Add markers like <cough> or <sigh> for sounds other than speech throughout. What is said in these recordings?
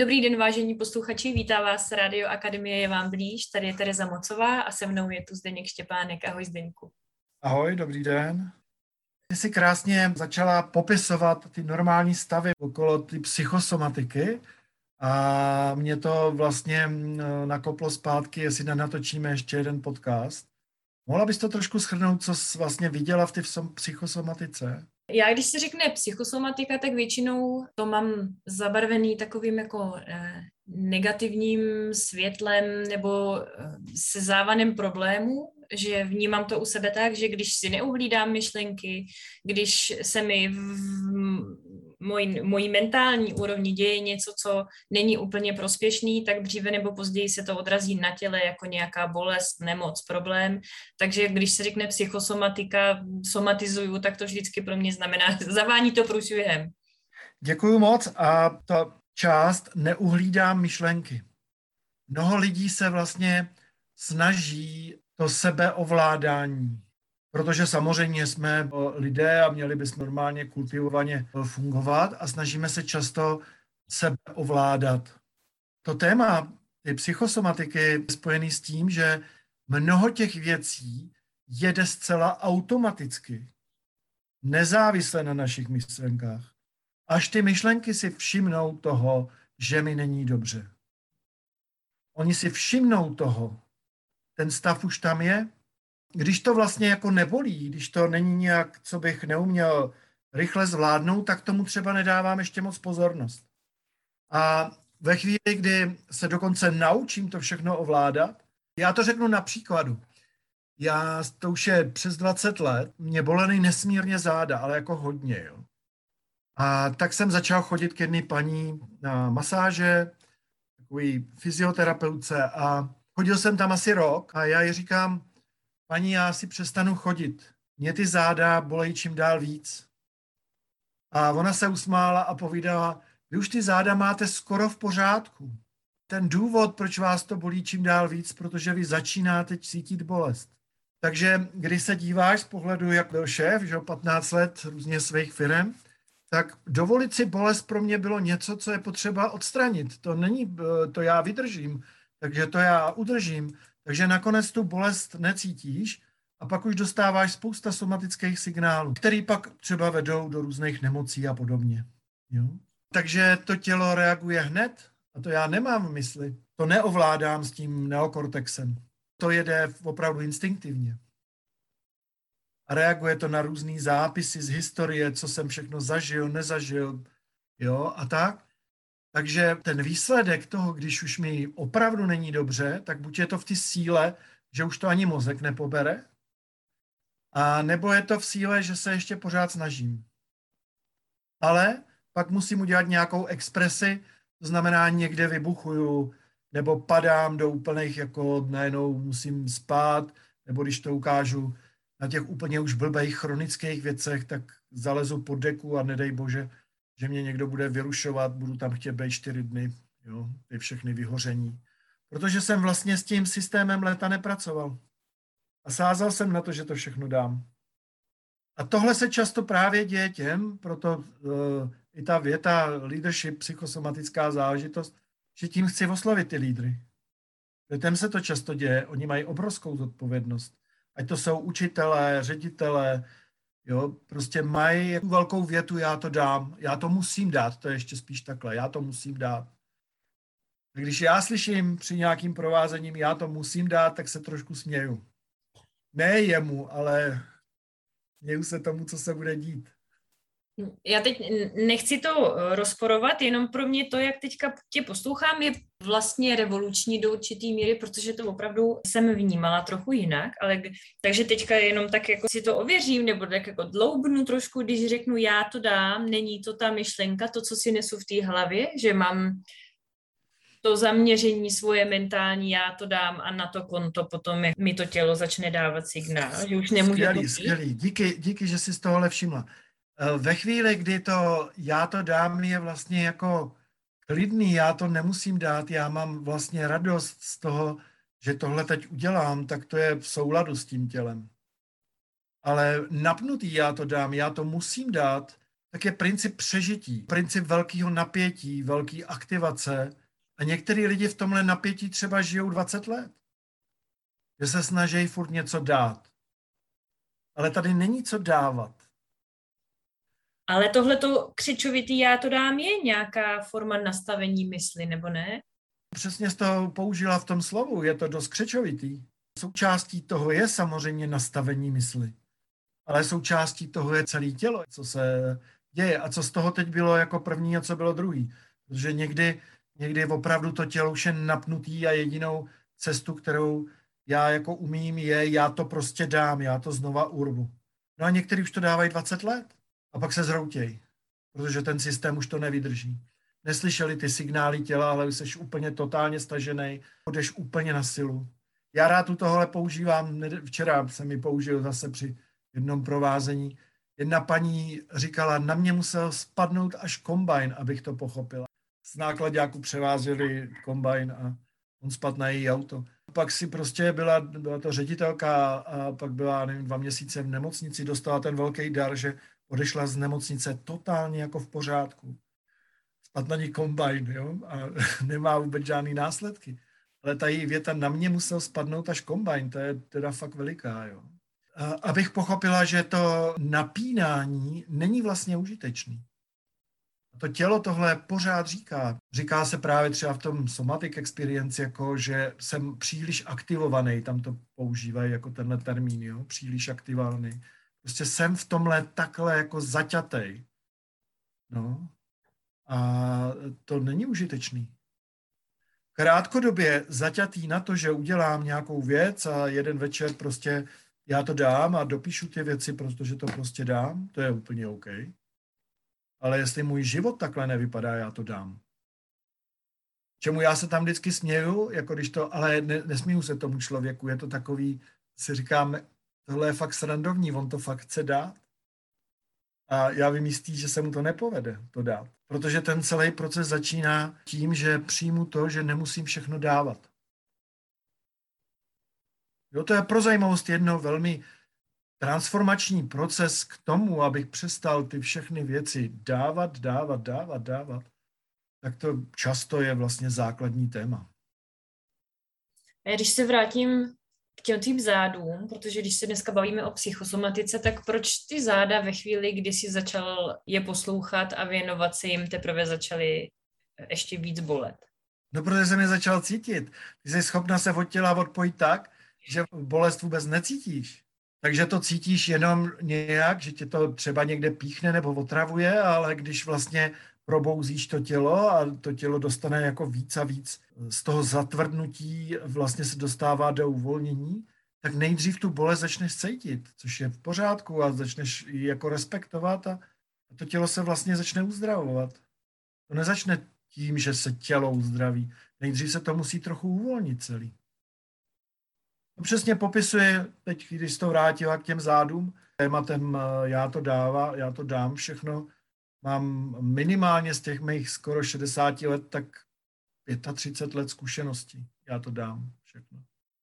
Dobrý den, vážení posluchači, vítá vás Radio Akademie je vám blíž, tady je Tereza Mocová a se mnou je tu Zdeněk Štěpánek. Ahoj Zdeňku. Ahoj, dobrý den. Ty jsi krásně začala popisovat ty normální stavy okolo ty psychosomatiky a mě to vlastně nakoplo zpátky, jestli nenatočíme ještě jeden podcast. Mohla bys to trošku schrnout, co jsi vlastně viděla v té psychosomatice? Já, když se řekne psychosomatika, tak většinou to mám zabarvený takovým jako eh, negativním světlem nebo eh, se závanem problému, že vnímám to u sebe tak, že když si neuhlídám myšlenky, když se mi v mojí, mojí mentální úrovni děje něco, co není úplně prospěšný, tak dříve nebo později se to odrazí na těle jako nějaká bolest, nemoc, problém. Takže když se řekne psychosomatika, somatizuju, tak to vždycky pro mě znamená, <laughs> zavání to průšvihem. Děkuju moc a ta část neuhlídám myšlenky. Mnoho lidí se vlastně snaží to sebeovládání protože samozřejmě jsme lidé a měli bychom normálně kultivovaně fungovat a snažíme se často sebe ovládat. To téma ty psychosomatiky je spojený s tím, že mnoho těch věcí jede zcela automaticky, nezávisle na našich myšlenkách. Až ty myšlenky si všimnou toho, že mi není dobře. Oni si všimnou toho, ten stav už tam je, když to vlastně jako nebolí, když to není nějak, co bych neuměl rychle zvládnout, tak tomu třeba nedávám ještě moc pozornost. A ve chvíli, kdy se dokonce naučím to všechno ovládat, já to řeknu na příkladu. Já, to už je přes 20 let, mě bolely nesmírně záda, ale jako hodně, jo. A tak jsem začal chodit k jedné paní na masáže, takový fyzioterapeutce a chodil jsem tam asi rok a já ji říkám, paní, já si přestanu chodit. Mě ty záda bolejí čím dál víc. A ona se usmála a povídala, vy už ty záda máte skoro v pořádku. Ten důvod, proč vás to bolí čím dál víc, protože vy začínáte cítit bolest. Takže když se díváš z pohledu, jak byl šéf, že 15 let různě svých firm, tak dovolit si bolest pro mě bylo něco, co je potřeba odstranit. To není, to já vydržím, takže to já udržím. Takže nakonec tu bolest necítíš a pak už dostáváš spousta somatických signálů, které pak třeba vedou do různých nemocí a podobně. Jo? Takže to tělo reaguje hned a to já nemám v mysli. To neovládám s tím neokortexem. To jede opravdu instinktivně. A reaguje to na různé zápisy z historie, co jsem všechno zažil, nezažil, jo, a tak. Takže ten výsledek toho, když už mi opravdu není dobře, tak buď je to v té síle, že už to ani mozek nepobere, a nebo je to v síle, že se ještě pořád snažím. Ale pak musím udělat nějakou expresi, to znamená někde vybuchuju, nebo padám do úplných, jako najednou musím spát, nebo když to ukážu na těch úplně už blbých chronických věcech, tak zalezu pod deku a nedej bože, že mě někdo bude vyrušovat, budu tam chtět být čtyři dny, jo, ty všechny vyhoření. Protože jsem vlastně s tím systémem léta nepracoval. A sázal jsem na to, že to všechno dám. A tohle se často právě děje těm, proto uh, i ta věta leadership, psychosomatická záležitost, že tím chci oslovit ty lídry. Těm se to často děje, oni mají obrovskou zodpovědnost. Ať to jsou učitelé, ředitelé, Jo, prostě mají velkou větu, já to dám, já to musím dát, to je ještě spíš takhle, já to musím dát. Když já slyším při nějakým provázením, já to musím dát, tak se trošku směju. Ne jemu, ale směju se tomu, co se bude dít. Já teď nechci to eh, rozporovat, jenom pro mě to, jak teďka tě poslouchám, je vlastně revoluční do určitý míry, protože to opravdu jsem vnímala trochu jinak, ale takže teďka jenom tak jako si to ověřím, nebo tak jako dloubnu trošku, když řeknu já to dám, není to ta myšlenka, to, co si nesu v té hlavě, že mám to zaměření svoje mentální, já to dám a na to konto potom mi to tělo začne dávat signál, že už nemůžu skvělý, skvělý. Díky, díky, že jsi z tohohle všimla. Eh, ve chvíli, kdy to já to dám, je vlastně jako klidný, já to nemusím dát, já mám vlastně radost z toho, že tohle teď udělám, tak to je v souladu s tím tělem. Ale napnutý já to dám, já to musím dát, tak je princip přežití, princip velkého napětí, velké aktivace. A některý lidi v tomhle napětí třeba žijou 20 let. Že se snaží furt něco dát. Ale tady není co dávat. Ale tohle to křičovitý já to dám je nějaká forma nastavení mysli, nebo ne? Přesně z toho použila v tom slovu, je to dost křičovitý. Součástí toho je samozřejmě nastavení mysli, ale součástí toho je celé tělo, co se děje a co z toho teď bylo jako první a co bylo druhý. Protože někdy, někdy opravdu to tělo už je napnutý a jedinou cestu, kterou já jako umím, je já to prostě dám, já to znova urvu. No a někteří už to dávají 20 let a pak se zroutějí, protože ten systém už to nevydrží. Neslyšeli ty signály těla, ale jsi úplně totálně stažený, jdeš úplně na silu. Já rád tu tohle používám, včera jsem mi použil zase při jednom provázení. Jedna paní říkala, na mě musel spadnout až kombajn, abych to pochopila. Z nákladňáku převázeli kombajn a on spadl na její auto. Pak si prostě byla, byla to ředitelka a pak byla, nevím, dva měsíce v nemocnici, dostala ten velký dar, že odešla z nemocnice totálně jako v pořádku. Spadl na ní kombajn, jo, a <laughs> nemá vůbec žádný následky. Ale ta její věta, na mě musel spadnout až kombajn, to je teda fakt veliká, jo. A abych pochopila, že to napínání není vlastně užitečný. To tělo tohle pořád říká. Říká se právě třeba v tom somatic experience, jako že jsem příliš aktivovaný, tam to používají jako tenhle termín, jo? příliš aktivovaný. Prostě jsem v tomhle takhle jako zaťatej. No. A to není užitečný. Krátkodobě zaťatý na to, že udělám nějakou věc a jeden večer prostě já to dám a dopíšu ty věci, protože to prostě dám, to je úplně OK. Ale jestli můj život takhle nevypadá, já to dám. Čemu já se tam vždycky směju, jako když to, ale ne, nesmíju se tomu člověku, je to takový, si říkám, tohle je fakt srandovní, on to fakt chce dát. A já vím jistý, že se mu to nepovede to dát. Protože ten celý proces začíná tím, že přijmu to, že nemusím všechno dávat. Jo, to je pro zajímavost jedno velmi transformační proces k tomu, abych přestal ty všechny věci dávat, dávat, dávat, dávat, tak to často je vlastně základní téma. Když se vrátím k těm tvým zádům, protože když se dneska bavíme o psychosomatice, tak proč ty záda ve chvíli, kdy jsi začal je poslouchat a věnovat se jim, teprve začaly ještě víc bolet? No, protože jsem je začal cítit. Ty jsi schopna se od těla odpojit tak, že bolest vůbec necítíš. Takže to cítíš jenom nějak, že tě to třeba někde píchne nebo otravuje, ale když vlastně probouzíš to tělo a to tělo dostane jako víc a víc z toho zatvrdnutí, vlastně se dostává do uvolnění, tak nejdřív tu bolest začneš cítit, což je v pořádku a začneš ji jako respektovat a to tělo se vlastně začne uzdravovat. To nezačne tím, že se tělo uzdraví. Nejdřív se to musí trochu uvolnit celý. To přesně popisuje, teď když to vrátila k těm zádům, tématem eh, já to dává, já to dám všechno, mám minimálně z těch mých skoro 60 let, tak 35 let zkušeností. Já to dám všechno.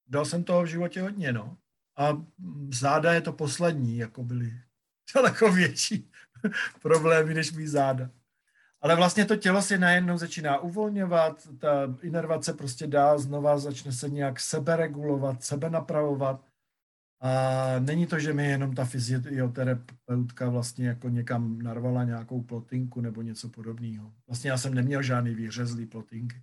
Dal jsem toho v životě hodně, no. A záda je to poslední, jako byly <laughs> daleko větší <laughs> problémy než mý záda. Ale vlastně to tělo si najednou začíná uvolňovat, ta inervace prostě dá znova, začne se nějak seberegulovat, sebe napravovat. A není to, že mi jenom ta fyzioterapeutka vlastně jako někam narvala nějakou plotinku nebo něco podobného. Vlastně já jsem neměl žádný výřezlý plotinky.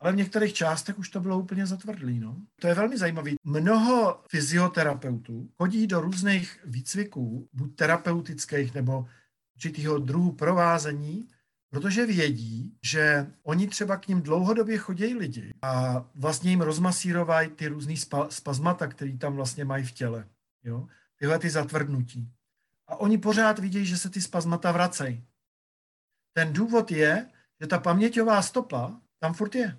Ale v některých částech už to bylo úplně zatvrdlý. No. To je velmi zajímavé. Mnoho fyzioterapeutů chodí do různých výcviků, buď terapeutických nebo určitého druhu provázení, protože vědí, že oni třeba k ním dlouhodobě chodí lidi a vlastně jim rozmasírovají ty různý spa, spazmata, který tam vlastně mají v těle. Jo? Tyhle ty zatvrdnutí. A oni pořád vidí, že se ty spazmata vracejí. Ten důvod je, že ta paměťová stopa tam furt je.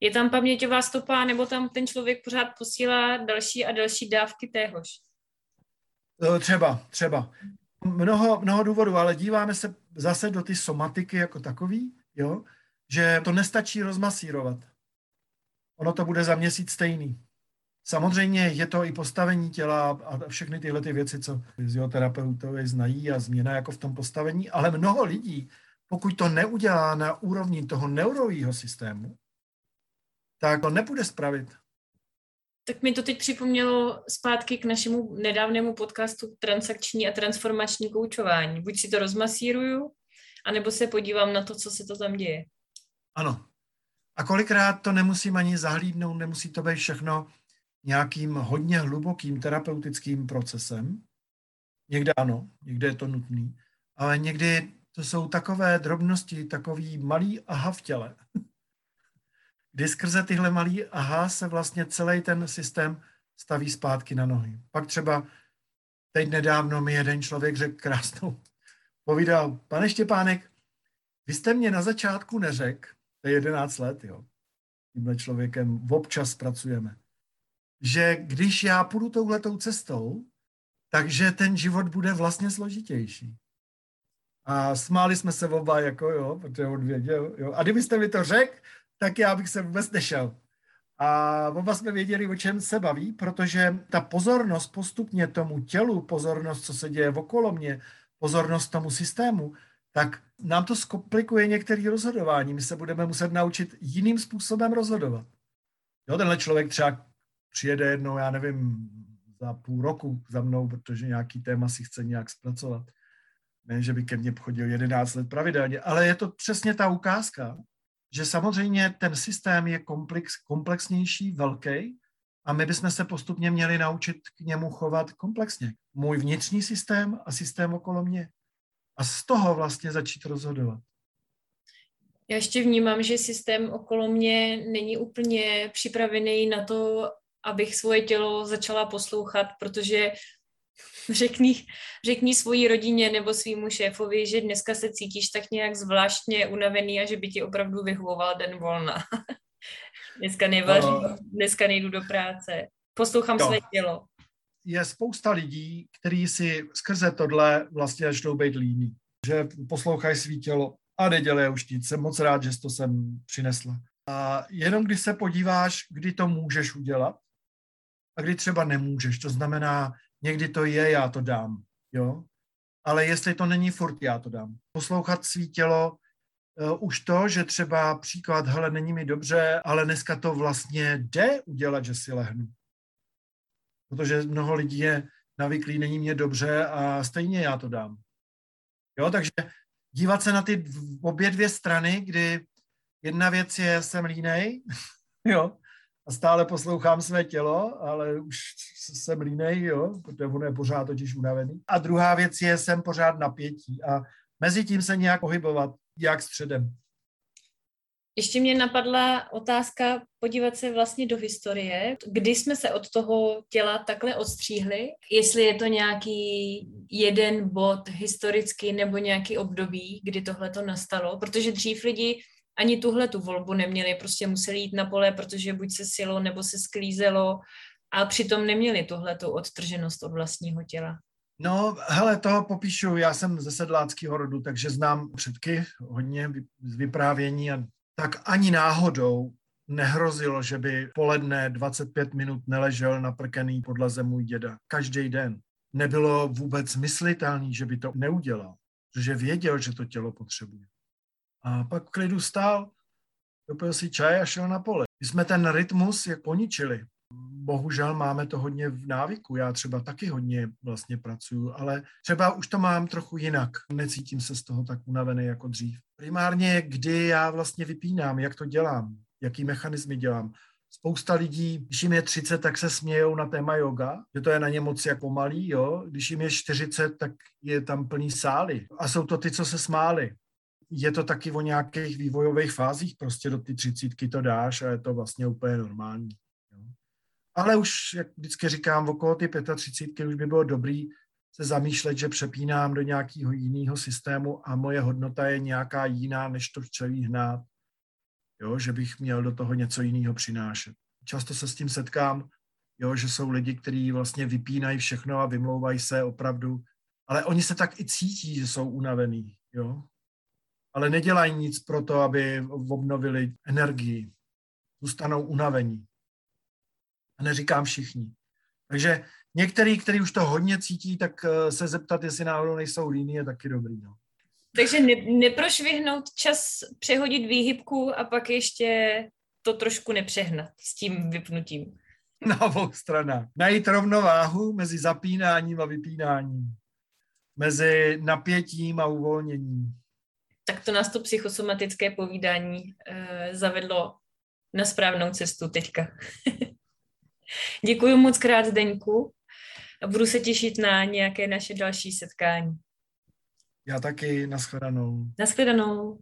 Je tam paměťová stopa, nebo tam ten člověk pořád posílá další a další dávky téhož? E, třeba, třeba mnoho, mnoho důvodů, ale díváme se zase do ty somatiky jako takový, jo, že to nestačí rozmasírovat. Ono to bude za měsíc stejný. Samozřejmě je to i postavení těla a všechny tyhle ty věci, co fyzioterapeutové znají a změna jako v tom postavení, ale mnoho lidí, pokud to neudělá na úrovni toho neurového systému, tak to nepůjde spravit. Tak mi to teď připomnělo zpátky k našemu nedávnému podcastu Transakční a transformační koučování. Buď si to rozmasíruju, anebo se podívám na to, co se to tam děje. Ano. A kolikrát to nemusím ani zahlídnout, nemusí to být všechno nějakým hodně hlubokým terapeutickým procesem. Někde ano, někde je to nutný, ale někdy to jsou takové drobnosti, takový malý aha v těle, <laughs> kdy skrze tyhle malý aha se vlastně celý ten systém staví zpátky na nohy. Pak třeba teď nedávno mi jeden člověk řekl krásnou, povídal, pane Štěpánek, vy jste mě na začátku neřekl, to je 11 let, jo, tímhle člověkem občas pracujeme, že když já půjdu touhletou cestou, takže ten život bude vlastně složitější. A smáli jsme se oba, jako jo, protože on věděl, jo. A kdybyste mi to řekl, tak já bych se vůbec nešel. A oba jsme věděli, o čem se baví, protože ta pozornost postupně tomu tělu, pozornost, co se děje okolo mě, pozornost tomu systému, tak nám to zkomplikuje některé rozhodování. My se budeme muset naučit jiným způsobem rozhodovat. Jo, tenhle člověk třeba přijede jednou, já nevím, za půl roku za mnou, protože nějaký téma si chce nějak zpracovat. Ne, že by ke mně chodil 11 let pravidelně, ale je to přesně ta ukázka, že samozřejmě ten systém je komplex, komplexnější, velký a my bychom se postupně měli naučit k němu chovat komplexně. Můj vnitřní systém a systém okolo mě. A z toho vlastně začít rozhodovat. Já ještě vnímám, že systém okolo mě není úplně připravený na to, abych svoje tělo začala poslouchat, protože řekni, řekni svojí rodině nebo svýmu šéfovi, že dneska se cítíš tak nějak zvláštně unavený a že by ti opravdu vyhovoval den volna. <laughs> dneska nevařím, uh, dneska nejdu do práce. Poslouchám jo. své tělo. Je spousta lidí, kteří si skrze tohle vlastně začnou být líní. Že poslouchají svý tělo a nedělej už nic. Jsem moc rád, že jsi to sem přinesla. A jenom když se podíváš, kdy to můžeš udělat, a kdy třeba nemůžeš. To znamená, někdy to je, já to dám, jo. Ale jestli to není furt, já to dám. Poslouchat svý tělo, uh, už to, že třeba příklad, hele, není mi dobře, ale dneska to vlastně jde udělat, že si lehnu. Protože mnoho lidí je navyklý, není mě dobře a stejně já to dám. Jo, takže dívat se na ty obě dvě strany, kdy jedna věc je, jsem línej, <laughs> jo, a stále poslouchám své tělo, ale už jsem línej, jo, protože ono je pořád totiž unavený. A druhá věc je, jsem pořád napětí a mezi tím se nějak pohybovat, jak středem. Ještě mě napadla otázka podívat se vlastně do historie. Kdy jsme se od toho těla takhle odstříhli? Jestli je to nějaký jeden bod historický nebo nějaký období, kdy tohle to nastalo? Protože dřív lidi ani tuhle tu volbu neměli, prostě museli jít na pole, protože buď se silo nebo se sklízelo a přitom neměli tuhle tu odtrženost od vlastního těla. No, hele, toho popíšu, já jsem ze sedláckého rodu, takže znám předky hodně z vyprávění a tak ani náhodou nehrozilo, že by poledne 25 minut neležel naprkený podlaze můj děda. Každý den. Nebylo vůbec myslitelný, že by to neudělal, protože věděl, že to tělo potřebuje. A pak klidu stál, dopil si čaj a šel na pole. My jsme ten rytmus jak poničili. Bohužel máme to hodně v návyku. Já třeba taky hodně vlastně pracuju, ale třeba už to mám trochu jinak. Necítím se z toho tak unavený jako dřív. Primárně, kdy já vlastně vypínám, jak to dělám, jaký mechanismy dělám. Spousta lidí, když jim je 30, tak se smějou na téma yoga, že to je na ně moc jak pomalý, jo. Když jim je 40, tak je tam plný sály. A jsou to ty, co se smáli je to taky o nějakých vývojových fázích, prostě do ty třicítky to dáš a je to vlastně úplně normální. Ale už, jak vždycky říkám, okolo ty 35 už by bylo dobrý se zamýšlet, že přepínám do nějakého jiného systému a moje hodnota je nějaká jiná, než to celý hnát. Jo, že bych měl do toho něco jiného přinášet. Často se s tím setkám, jo, že jsou lidi, kteří vlastně vypínají všechno a vymlouvají se opravdu, ale oni se tak i cítí, že jsou unavený. Jo? Ale nedělají nic pro to, aby obnovili energii. Zůstanou unavení. neříkám všichni. Takže některý, který už to hodně cítí, tak eh, se zeptat, jestli náhodou nejsou líní, je taky dobrý. No. Takže ne, neprošvihnout čas, přehodit výhybku a pak ještě to trošku nepřehnat s tím vypnutím. Na obou stranách. Najít rovnováhu mezi zapínáním a vypínáním. Mezi napětím a uvolněním. Tak to nás to psychosomatické povídání e, zavedlo na správnou cestu teďka. <laughs> Děkuji moc krát, Zdeňku. A budu se těšit na nějaké naše další setkání. Já taky, nashledanou. Nashledanou.